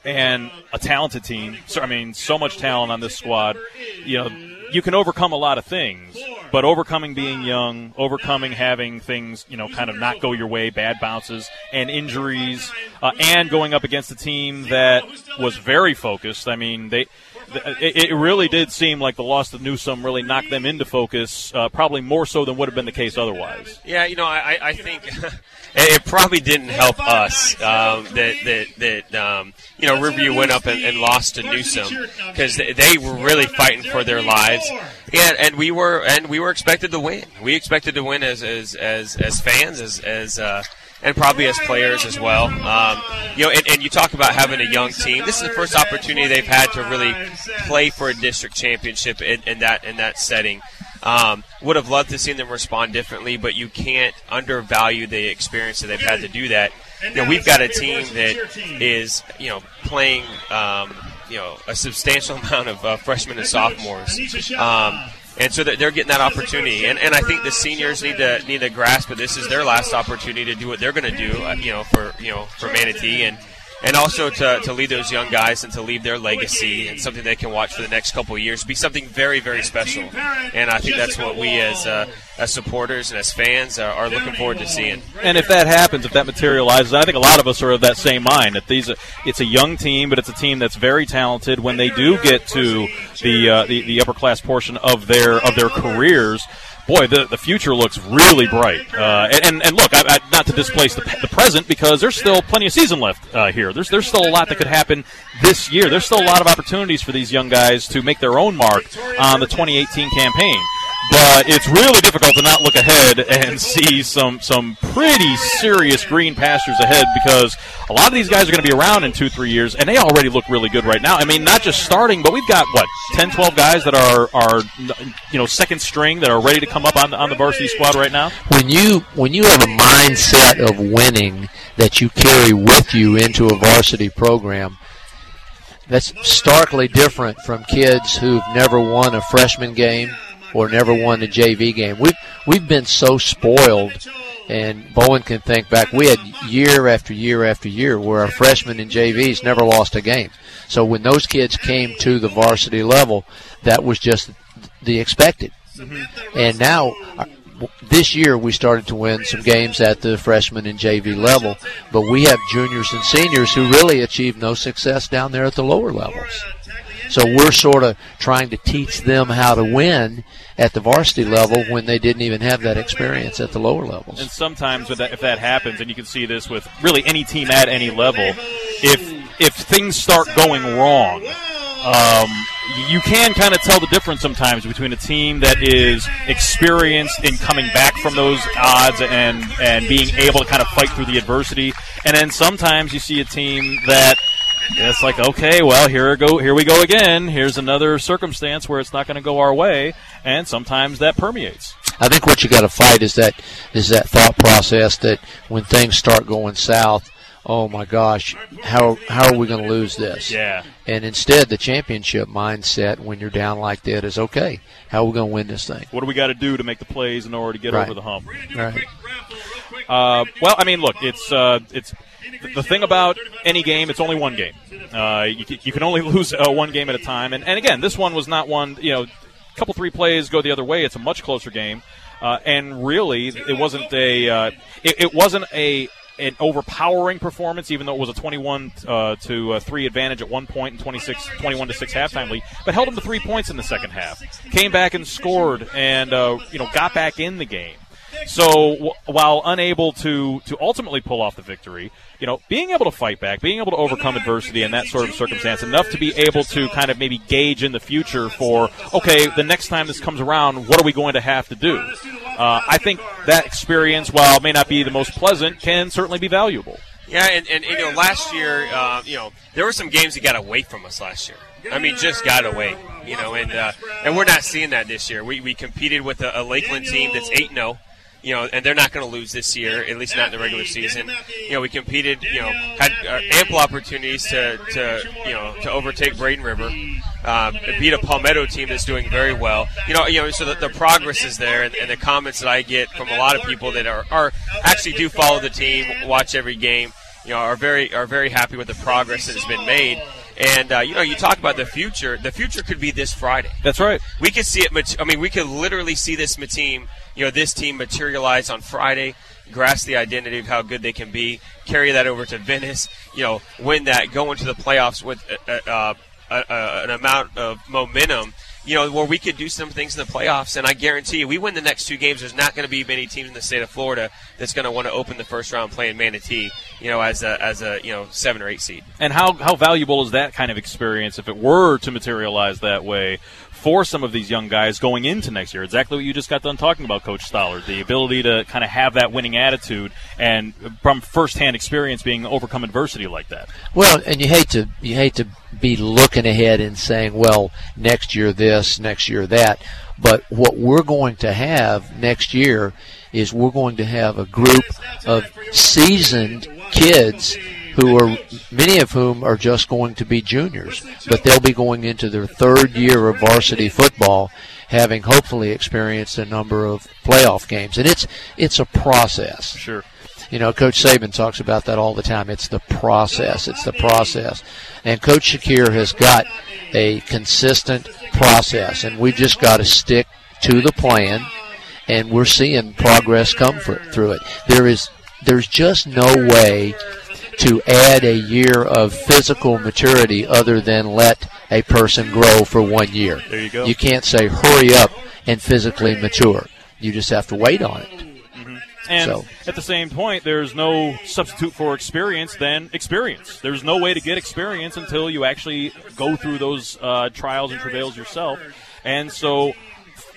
and a talented team. So I mean, so much talent on this squad. You know, you can overcome a lot of things, but overcoming being young, overcoming having things, you know, kind of not go your way, bad bounces and injuries, uh, and going up against a team that was very focused. I mean, they. It really did seem like the loss to Newsome really knocked them into focus, uh, probably more so than would have been the case otherwise. Yeah, you know, I, I think it probably didn't help us um, that that that um, you know Riverview went up and, and lost to Newsome because they, they were really fighting for their lives. Yeah, and we were and we were expected to win. We expected to win as as as, as fans, as as uh, and probably as players as well. Um, you know, and, and you talk about having a young team. This is the first opportunity they've had to really play for a district championship in, in that in that setting. Um, would have loved to see them respond differently, but you can't undervalue the experience that they've had to do that. You know, we've got a team that is you know playing um, you know a substantial amount of uh, freshmen and sophomores. Um, and so they're getting that opportunity, and, and I think the seniors need to need to grasp that this is their last opportunity to do what they're going to do, uh, you know, for you know for Manatee, and and also to, to lead those young guys and to leave their legacy and something they can watch for the next couple of years be something very very special, and I think that's what we as uh, as supporters and as fans are, are looking forward to seeing. And if that happens, if that materializes, I think a lot of us are of that same mind. That these, it's a young team, but it's a team that's very talented. When they do get to the uh, the, the upper class portion of their of their careers, boy, the, the future looks really bright. Uh, and, and look, I, I, not to displace the, the present because there's still plenty of season left uh, here. There's there's still a lot that could happen this year. There's still a lot of opportunities for these young guys to make their own mark on the 2018 campaign. But it's really difficult to not look ahead and see some some pretty serious green pastures ahead because a lot of these guys are going to be around in two three years and they already look really good right now. I mean, not just starting, but we've got what 10, 12 guys that are are you know second string that are ready to come up on the, on the varsity squad right now. when you when you have a mindset of winning that you carry with you into a varsity program that's starkly different from kids who've never won a freshman game or never won a JV game. We've we've been so spoiled and Bowen can think back we had year after year after year where our freshmen and JVs never lost a game. So when those kids came to the varsity level, that was just the expected. And now, uh, this year we started to win some games at the freshman and JV level, but we have juniors and seniors who really achieved no success down there at the lower levels. So we're sort of trying to teach them how to win at the varsity level when they didn't even have that experience at the lower levels. And sometimes that, if that happens, and you can see this with really any team at any level, if if things start going wrong, um, you can kind of tell the difference sometimes between a team that is experienced in coming back from those odds and and being able to kind of fight through the adversity, and then sometimes you see a team that it's like okay, well here we go, here we go again. Here's another circumstance where it's not going to go our way, and sometimes that permeates. I think what you got to fight is that is that thought process that when things start going south, oh my gosh, how how are we going to lose this? Yeah. And instead, the championship mindset when you're down like that is okay. How are we going to win this thing? What do we got to do to make the plays in order to get Right. over the hump? Right. Uh, well, I mean, look, it's uh, it's the- thing about any game. It's only one game. Uh, you, you can only lose uh, one game at a time. And, and again, this one was not one. You know, a couple three plays go the other way. It's a much closer game. Uh, and really, it wasn't a uh, it, it wasn't a an overpowering performance, even though it was a 21 uh, to uh, 3 advantage at one point and 26, 21 to 6 halftime lead, but held them to three points in the second half. Came back and scored and, you know, got back in the game. So w- while unable to to ultimately pull off the victory, you know, being able to fight back, being able to overcome adversity in that sort of circumstance, enough to be able to kind of maybe gauge in the future for okay, the next time this comes around, what are we going to have to do? Uh, I think that experience, while it may not be the most pleasant, can certainly be valuable. Yeah, and, and, you know, last year, uh, you know, there were some games that got away from us last year. I mean, just got away, you know, and uh, and we're not seeing that this year. We, we competed with a, a Lakeland team that's eight zero, you know, and they're not going to lose this year, at least not in the regular season. You know, we competed, you know, had uh, ample opportunities to, to you know to overtake Braden River, um, beat a Palmetto team that's doing very well. You know, you know, so the, the progress is there, and, and the comments that I get from a lot of people that are, are actually do follow the team, watch every game, you know, are very are very happy with the progress that has been made. And uh, you know, you talk about the future. The future could be this Friday. That's right. We could see it. mat- I mean, we could literally see this team. You know, this team materialize on Friday. Grasp the identity of how good they can be. Carry that over to Venice. You know, win that. Go into the playoffs with uh, uh, uh, an amount of momentum. You know, where we could do some things in the playoffs, and I guarantee you, we win the next two games. There's not going to be many teams in the state of Florida that's going to want to open the first round playing Manatee. You know, as a as a you know seven or eight seed. And how, how valuable is that kind of experience if it were to materialize that way for some of these young guys going into next year? Exactly what you just got done talking about, Coach Stollard. The ability to kind of have that winning attitude and from firsthand experience being overcome adversity like that. Well, and you hate to you hate to be looking ahead and saying, well, next year this, next year that. But what we're going to have next year is we're going to have a group of seasoned kids who are many of whom are just going to be juniors, but they'll be going into their third year of varsity football, having hopefully experienced a number of playoff games, and it's it's a process. Sure. You know, Coach Saban talks about that all the time. It's the process. It's the process. And Coach Shakir has got a consistent process, and we've just got to stick to the plan, and we're seeing progress come for, through it. There is, there's just no way to add a year of physical maturity other than let a person grow for one year. There you go. You can't say hurry up and physically mature. You just have to wait on it. And So- at the same point, there's no substitute for experience than experience. There's no way to get experience until you actually go through those uh, trials and travails yourself. And so,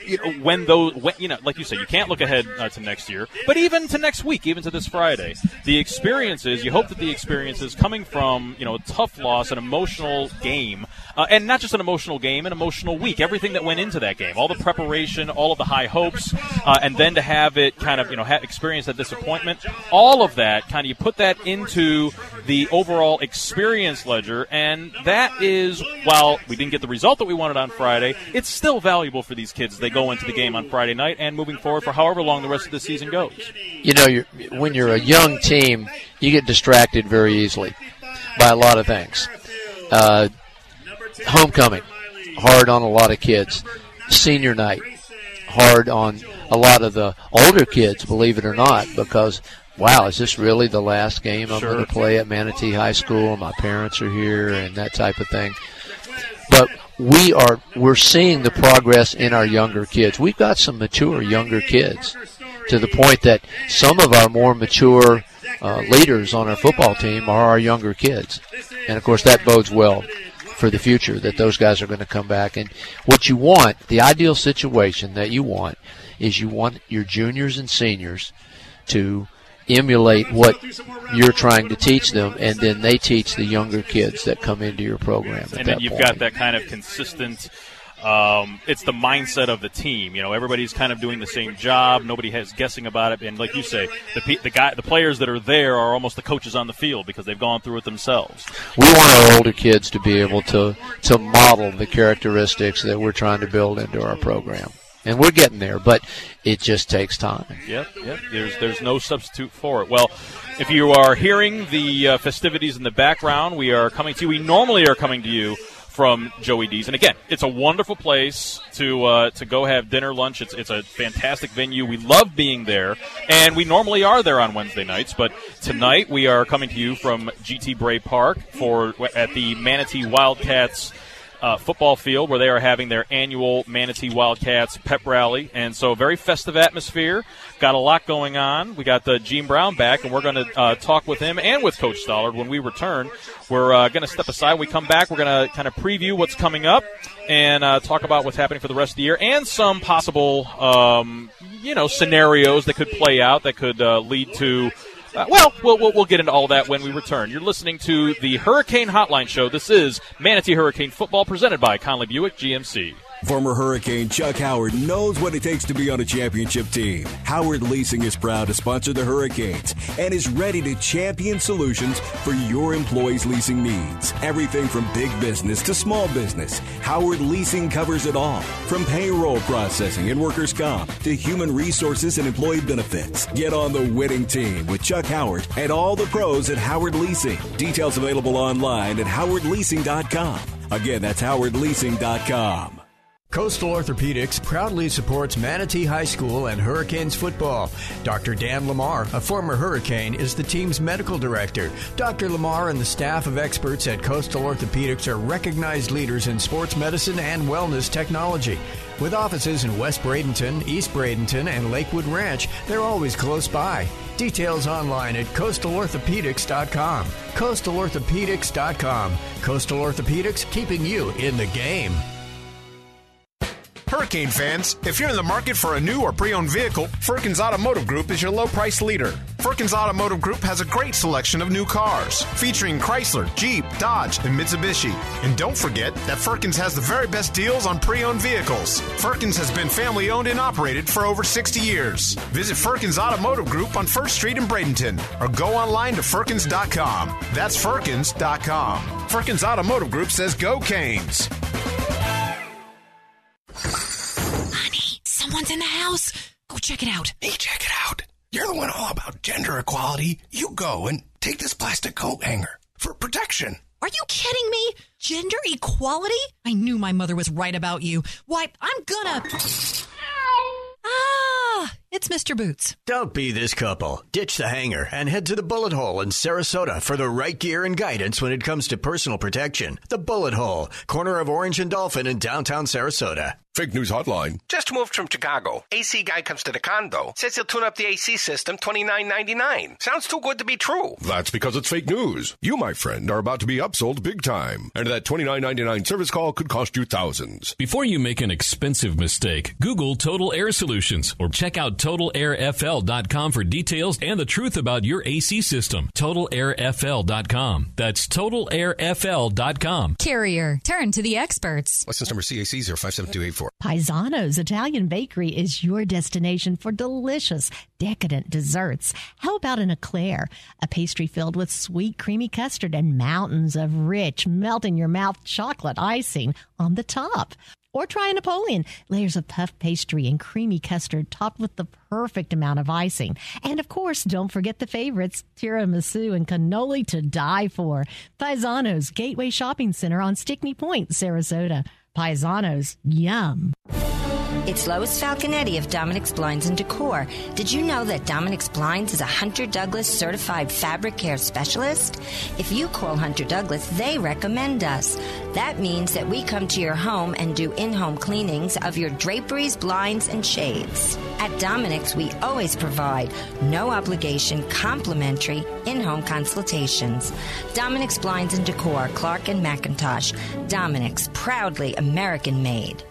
you know, when those, when, you know, like you said, you can't look ahead uh, to next year, but even to next week, even to this Friday, the experiences. You hope that the experiences coming from you know a tough loss, an emotional game, uh, and not just an emotional game, an emotional week. Everything that went into that game, all the preparation, all of the high hopes, uh, and then to have it kind of you know experience that disappointment. All of that kind of you put that into the overall experience ledger, and that is while we didn't get the result that we wanted on Friday, it's still valuable for these kids they go into the game on Friday night and moving forward for however long the rest of the season goes. you know, you're, when you're a young team, you get distracted very easily by a lot of things. Uh, homecoming, hard on a lot of kids. Senior night, hard on a lot of the older kids, believe it or not, because wow, is this really the last game I'm Sure. going to play at Manatee High School? My parents are here, and that type of thing. But we are we're seeing the progress in our younger kids. We've got some mature younger kids to the point that some of our more mature uh, leaders on our football team are our younger kids, and of course that bodes well for the future that those guys are going to come back. And what you want, the ideal situation that you want, is you want your juniors and seniors to emulate what you're trying to teach them, and then they teach the younger kids that come into your program. And then you've point. got that kind of consistent. Um, it's the mindset of the team. You know, everybody's kind of doing the same job. Nobody has guessing about it. And like you say, the the guy, the players that are there are almost the coaches on the field because they've gone through it themselves. we want our older kids to be able to to model the characteristics that we're trying to build into our program, and we're getting there. But it just takes time. Yep, yep. There's there's no substitute for it. Well, if you are hearing the uh, festivities in the background, we are coming to you. We normally are coming to you from Joey D's, and again, it's a wonderful place to uh, to go have dinner, lunch. It's it's a fantastic venue. We love being there, and we normally are there on Wednesday nights. But tonight we are coming to you from GT Bray Park for at the Manatee Wildcats uh, football field where they are having their annual Manatee Wildcats pep rally. And so, very festive atmosphere. Got a lot going on. We got the Gene Brown back, and we're going to uh, talk with him and with Coach Stollard when we return. We're uh, going to step aside. We come back, we're going to kind of preview what's coming up and uh, talk about what's happening for the rest of the year and some possible, um, you know, scenarios that could play out that could uh, lead to. Uh, well, well, well, we'll get into all that when we return. You're listening to the Hurricane Hotline Show. This is Manatee Hurricane Football presented by Conley Buick GMC. Former Hurricane Chuck Howard knows what it takes to be on a championship team. Howard Leasing is proud to sponsor the Hurricanes and is ready to champion solutions for your employees' leasing needs. Everything from big business to small business, Howard Leasing covers it all. From payroll processing and workers' comp to human resources and employee benefits. Get on the winning team with Chuck Howard and all the pros at Howard Leasing. Details available online at howardleasing.com. Again, that's howardleasing.com. Coastal Orthopedics proudly supports Manatee High School and Hurricanes football. Dr. Dan Lamar, a former Hurricane, is the team's medical director. Dr. Lamar and the staff of experts at Coastal Orthopedics are recognized leaders in sports medicine and wellness technology. With offices in West Bradenton, East Bradenton, and Lakewood Ranch, they're always close by. Details online at coastalorthopedics.com. Coastalorthopedics.com. Coastal Orthopedics, keeping you in the game. Hurricane fans, if you're in the market for a new or pre owned vehicle, Firkins Automotive Group is your low price leader. Firkins Automotive Group has a great selection of new cars, featuring Chrysler, Jeep, Dodge, and Mitsubishi. And don't forget that Firkins has the very best deals on pre owned vehicles. Firkins has been family owned and operated for over 60 years. Visit Firkins Automotive Group on 1st Street in Bradenton or go online to Firkins.com. That's Firkins.com. Firkins Automotive Group says go Canes. Check it out. Hey, check it out. You're the one all about gender equality. You go and take this plastic coat hanger for protection. Are you kidding me? Gender equality? I knew my mother was right about you. Why, I'm gonna. Ah, it's Mr. Boots. Don't be this couple. Ditch the hanger and head to the Bullet Hole in Sarasota for the right gear and guidance when it comes to personal protection. The Bullet Hole, corner of Orange and Dolphin in downtown Sarasota. Fake News Hotline. Just moved from Chicago. AC guy comes to the condo. Says he'll tune up the AC system twenty nine ninety nine. Sounds too good to be true. That's because it's fake news. You, my friend, are about to be upsold big time. And that twenty nine ninety nine service call could cost you thousands. Before you make an expensive mistake, Google Total Air Solutions or check out TotalAirFL.com for details and the truth about your AC system. TotalAirFL.com. That's TotalAirFL.com. Carrier. Turn to the experts. License number CAC 057284. Paisano's Italian Bakery is your destination for delicious, decadent desserts. How about an eclair, a pastry filled with sweet, creamy custard and mountains of rich, melt in your mouth chocolate icing on the top? Or try a Napoleon, layers of puff pastry and creamy custard topped with the perfect amount of icing. And of course, don't forget the favorites, tiramisu and cannoli to die for. Paisano's Gateway Shopping Center on Stickney Point, Sarasota. Paisanos, yum. It's Lois Falconetti of Dominic's Blinds and Decor. Did you know that Dominic's Blinds is a Hunter Douglas certified fabric care specialist? If you call Hunter Douglas, they recommend us. That means that we come to your home and do in home cleanings of your draperies, blinds, and shades. At Dominic's, we always provide no obligation, complimentary in home consultations. Dominic's Blinds and Decor, Clark and McIntosh. Dominic's, proudly American made.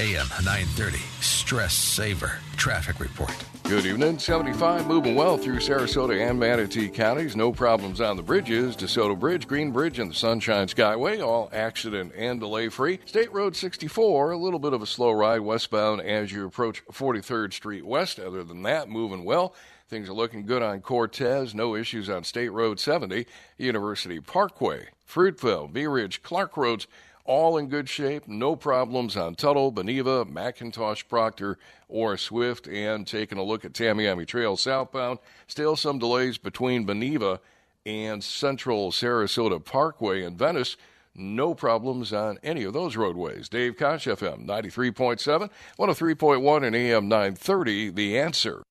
AM 930, Stress Saver Traffic Report. Good evening. 75 moving well through Sarasota and Manatee counties. No problems on the bridges. DeSoto Bridge, Green Bridge, and the Sunshine Skyway, all accident and delay free. State Road 64, a little bit of a slow ride westbound as you approach 43rd Street West. Other than that, moving well. Things are looking good on Cortez. No issues on State Road 70, University Parkway, Fruitville, Bee Ridge, Clark Roads all in good shape. No problems on Tuttle, Beneva, McIntosh, Proctor, or Swift. And taking a look at Tamiami Trail southbound, still some delays between Beneva and Central Sarasota Parkway in Venice. No problems on any of those roadways. Dave Kosh, FM 93.7, 103.1, and AM 930, The Answer.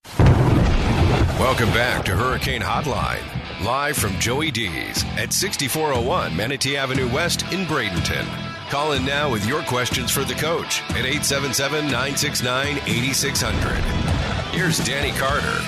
Welcome back to Hurricane Hotline, live from Joey D's at 6401 Manatee Avenue West in Bradenton. Call in now with your questions for the coach at 877 969 8600. Here's Danny Carter.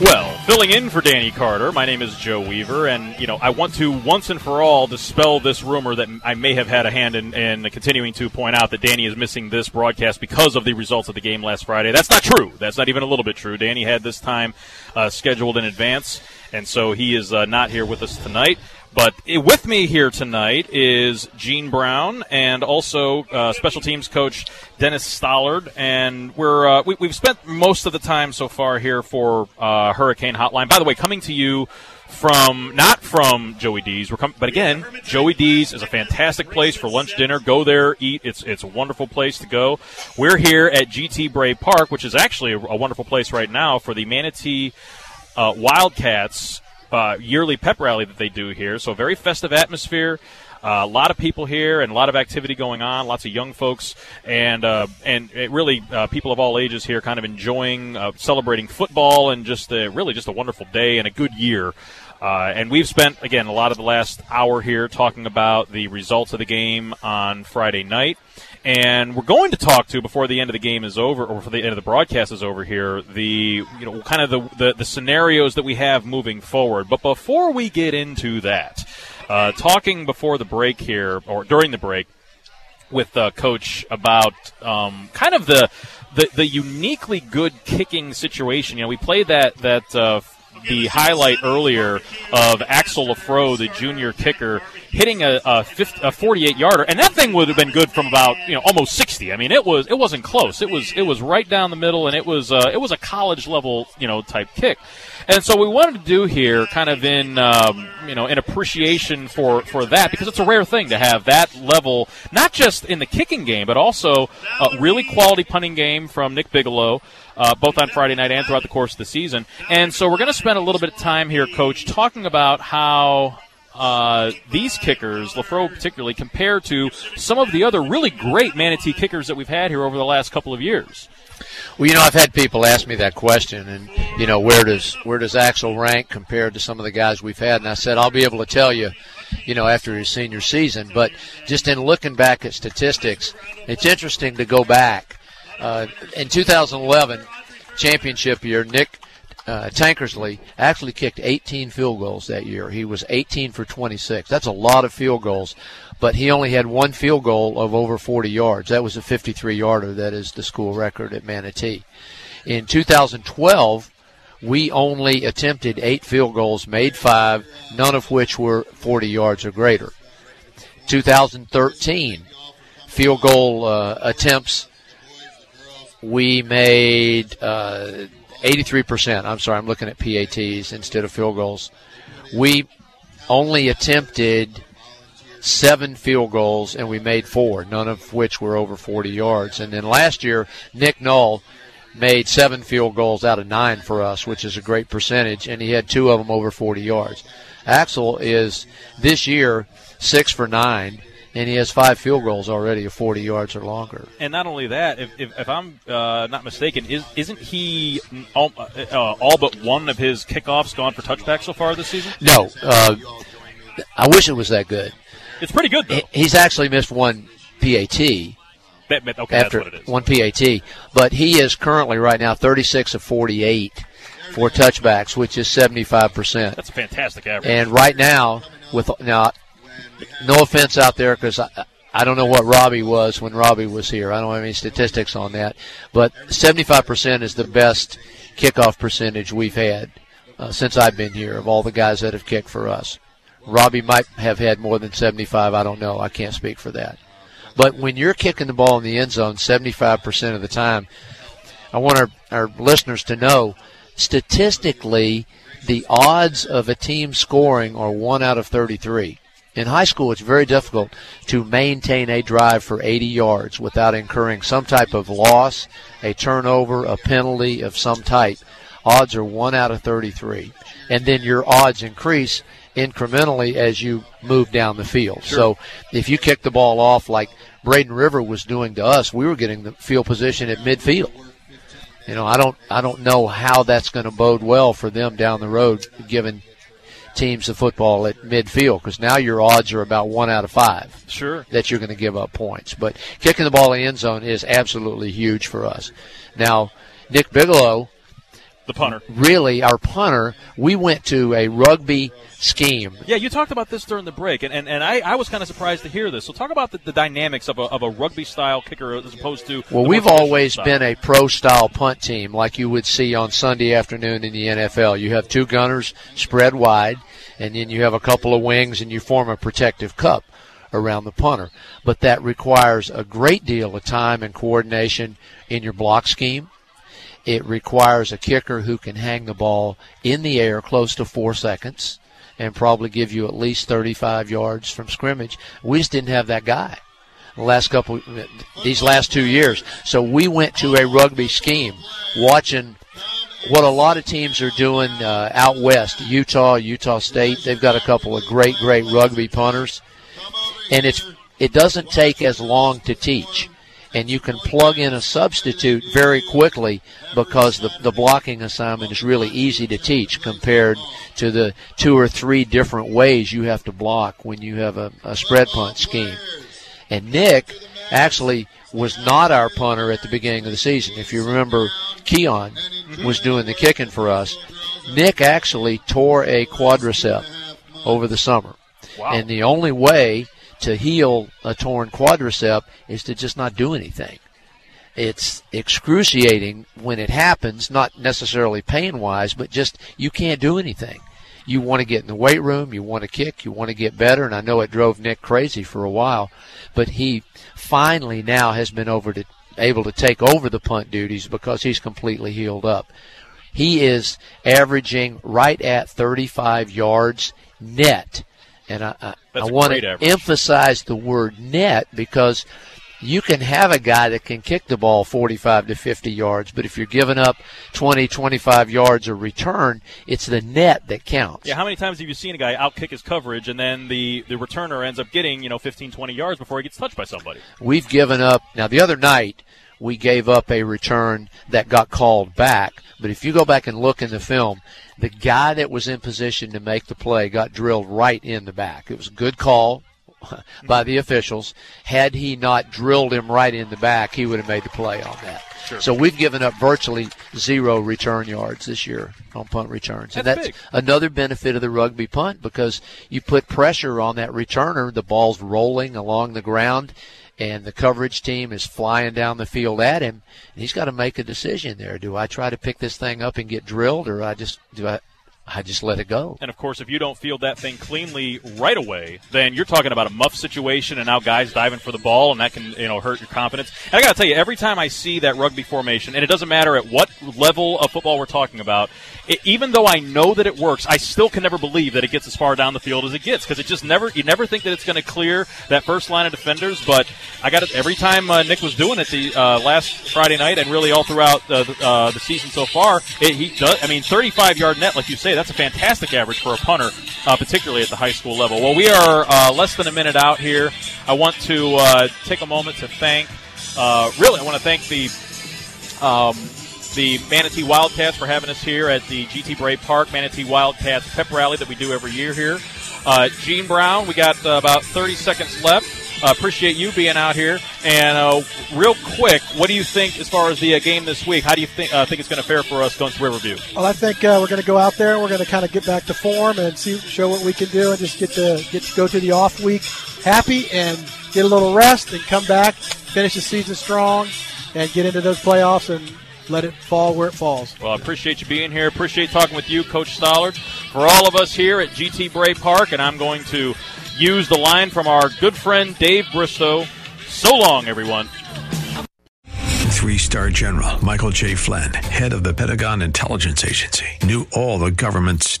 Well, filling in for Danny Carter, my name is Joe Weaver, and you know I want to once and for all dispel this rumor that I may have had a hand in, in continuing to point out that Danny is missing this broadcast because of the results of the game last Friday. That's not true. That's not even a little bit true. Danny had this time uh, scheduled in advance, and so he is uh, not here with us tonight. But with me here tonight is Gene Brown and also uh, special teams coach Dennis Stollard, and we're uh, we, have spent most of the time so far here for uh, Hurricane Hotline. By the way, coming to you from not from Joey D's, we're com- but again, Joey D's is a fantastic place for lunch, dinner. Go there, eat. It's it's a wonderful place to go. We're here at GT Bray Park, which is actually a, a wonderful place right now for the Manatee uh, Wildcats uh, yearly pep rally that they do here. So very festive atmosphere. Uh, a lot of people here and a lot of activity going on. Lots of young folks and uh, and really uh, people of all ages here, kind of enjoying uh, celebrating football and just a, really just a wonderful day and a good year. Uh, and we've spent again a lot of the last hour here talking about the results of the game on Friday night. And we're going to talk to before the end of the game is over, or before the end of the broadcast is over here, the you know kind of the, the, the scenarios that we have moving forward. But before we get into that, uh, talking before the break here or during the break with uh, Coach about um, kind of the, the the uniquely good kicking situation. You know, we played that that uh, the highlight earlier of Axel Lafro, the junior kicker, hitting a, a, 50, a 48 yarder, and that thing would have been good from about you know almost 60. I mean, it was it wasn't close. It was it was right down the middle, and it was uh, it was a college level you know type kick. And so we wanted to do here, kind of in um, you know in appreciation for for that, because it's a rare thing to have that level, not just in the kicking game, but also a really quality punting game from Nick Bigelow uh, both on Friday night and throughout the course of the season. And so we're going to spend a little bit of time here, Coach, talking about how uh, these kickers, Lafro particularly, compared to some of the other really great manatee kickers that we've had here over the last couple of years. Well, you know, I've had people ask me that question, and you know, where does where does Axel rank compared to some of the guys we've had? And I said I'll be able to tell you, you know, after his senior season. But just in looking back at statistics, it's interesting to go back uh, in 2011 championship year, Nick uh, Tankersley actually kicked 18 field goals that year. He was 18 for 26. That's a lot of field goals, but he only had one field goal of over 40 yards. That was a 53 yarder. That is the school record at Manatee. In 2012, we only attempted eight field goals, made five, none of which were 40 yards or greater. 2013, field goal uh, attempts we made uh, 83%. I'm sorry, I'm looking at PATs instead of field goals. We only attempted seven field goals and we made four, none of which were over 40 yards. And then last year, Nick Null made seven field goals out of nine for us, which is a great percentage, and he had two of them over 40 yards. Axel is this year six for nine and he has five field goals already of 40 yards or longer. And not only that, if, if, if I'm uh, not mistaken, is, isn't he all, uh, all, but one of his kickoffs gone for touchback so far this season? No. Uh, I wish it was that good. It's pretty good, though. He's actually missed one PAT. Okay, after one PAT, but he is currently right now 36 of 48 for touchbacks, which is 75 percent. That's a fantastic average. And right now, with now no offense out there because I, I don't know what Robbie was when Robbie was here. I don't have any statistics on that, but 75% is the best kickoff percentage we've had uh, since I've been here of all the guys that have kicked for us. Robbie might have had more than 75. I don't know. I can't speak for that. But when you're kicking the ball in the end zone 75% of the time, I want our, our listeners to know statistically, the odds of a team scoring are 1 out of 33. In high school, it's very difficult to maintain a drive for 80 yards without incurring some type of loss, a turnover, a penalty of some type. Odds are 1 out of 33. And then your odds increase incrementally as you move down the field. Sure. So if you kick the ball off like Braden River was doing to us, we were getting the field position at midfield. You know, I don't I don't know how that's going to bode well for them down the road given teams the football at midfield because now your odds are about one out of five. Sure. That you're going to give up points. But kicking the ball in the end zone is absolutely huge for us. Now, Nick Bigelow, the punter, really our punter, we went to a rugby scheme. Yeah, you talked about this during the break, and, and, and I, I was kind of surprised to hear this. So talk about the, the dynamics of a, of a rugby style kicker as opposed to. Well, we've always style. been a pro style punt team like you would see on Sunday afternoon in the NFL. You have two gunners spread wide, and then you have a couple of wings, and you form a protective cup around the punter. But that requires a great deal of time and coordination in your block scheme. It requires a kicker who can hang the ball in the air close to four seconds and probably give you at least 35 yards from scrimmage. We just didn't have that guy the last couple these last two years. So we went to a rugby scheme, watching what a lot of teams are doing uh, out west, Utah, Utah State. They've got a couple of great, great rugby punters, and it's it doesn't take as long to teach and you can plug in a substitute very quickly because the, the blocking assignment is really easy to teach compared to the two or three different ways you have to block when you have a, a spread punt scheme. And Nick actually was not our punter at the beginning of the season. If you remember, Keon was doing the kicking for us. Nick actually tore a quadricep over the summer. Wow. And the only way to heal a torn quadricep is to just not do anything. It's excruciating when it happens, not necessarily pain wise, but just you can't do anything. You want to get in the weight room, you want to kick, you want to get better, and I know it drove Nick crazy for a while, but he finally now has been over to able to take over the punt duties because he's completely healed up. He is averaging right at 35 yards net and I, I, I want to emphasize the word net because you can have a guy that can kick the ball 45 to 50 yards, but if you're giving up 20, 25 yards of return, it's the net that counts. Yeah, how many times have you seen a guy outkick his coverage and then the, the returner ends up getting, you know, 15, 20 yards before he gets touched by somebody? We've given up. Now, the other night, we gave up a return that got called back. But if you go back and look in the film, the guy that was in position to make the play got drilled right in the back. It was a good call by the officials. Had he not drilled him right in the back, he would have made the play on that. Sure. So we've given up virtually zero return yards this year on punt returns. That's and that's big. another benefit of the rugby punt because you put pressure on that returner, the ball's rolling along the ground and the coverage team is flying down the field at him. And he's got to make a decision there. Do I try to pick this thing up and get drilled, or I just do I I just let it go. And of course, if you don't field that thing cleanly right away, then you're talking about a muff situation, and now guys diving for the ball, and that can you know hurt your confidence. And I got to tell you, every time I see that rugby formation, and it doesn't matter at what level of football we're talking about, it, even though I know that it works, I still can never believe that it gets as far down the field as it gets because it just never you never think that it's going to clear that first line of defenders. But I got it every time uh, Nick was doing it the uh, last Friday night, and really all throughout uh, the, uh, the season so far, it, he does. I mean, 35 yard net, like you say that's a fantastic average for a punter, uh, particularly at the high school level. Well, we are uh, less than a minute out here. I want to uh, take a moment to thank, uh, really, I want to thank the. Um, the Manatee Wildcats for having us here at the GT Bray Park Manatee Wildcats pep rally that we do every year here. Uh, Gene Brown, we got uh, about 30 seconds left. Uh, appreciate you being out here. And uh, real quick, what do you think as far as the uh, game this week? How do you think uh, think it's going to fare for us going to Riverview? Well, I think uh, we're going to go out there and we're going to kind of get back to form and see show what we can do and just get to get to go to the off week happy and get a little rest and come back, finish the season strong, and get into those playoffs and let it fall where it falls. Well, I appreciate you being here. Appreciate talking with you, Coach Stollard. For all of us here at GT Bray Park, and I'm going to use the line from our good friend Dave Bristow. So long, everyone. Three star general Michael J. Flynn, head of the Pentagon Intelligence Agency, knew all the government's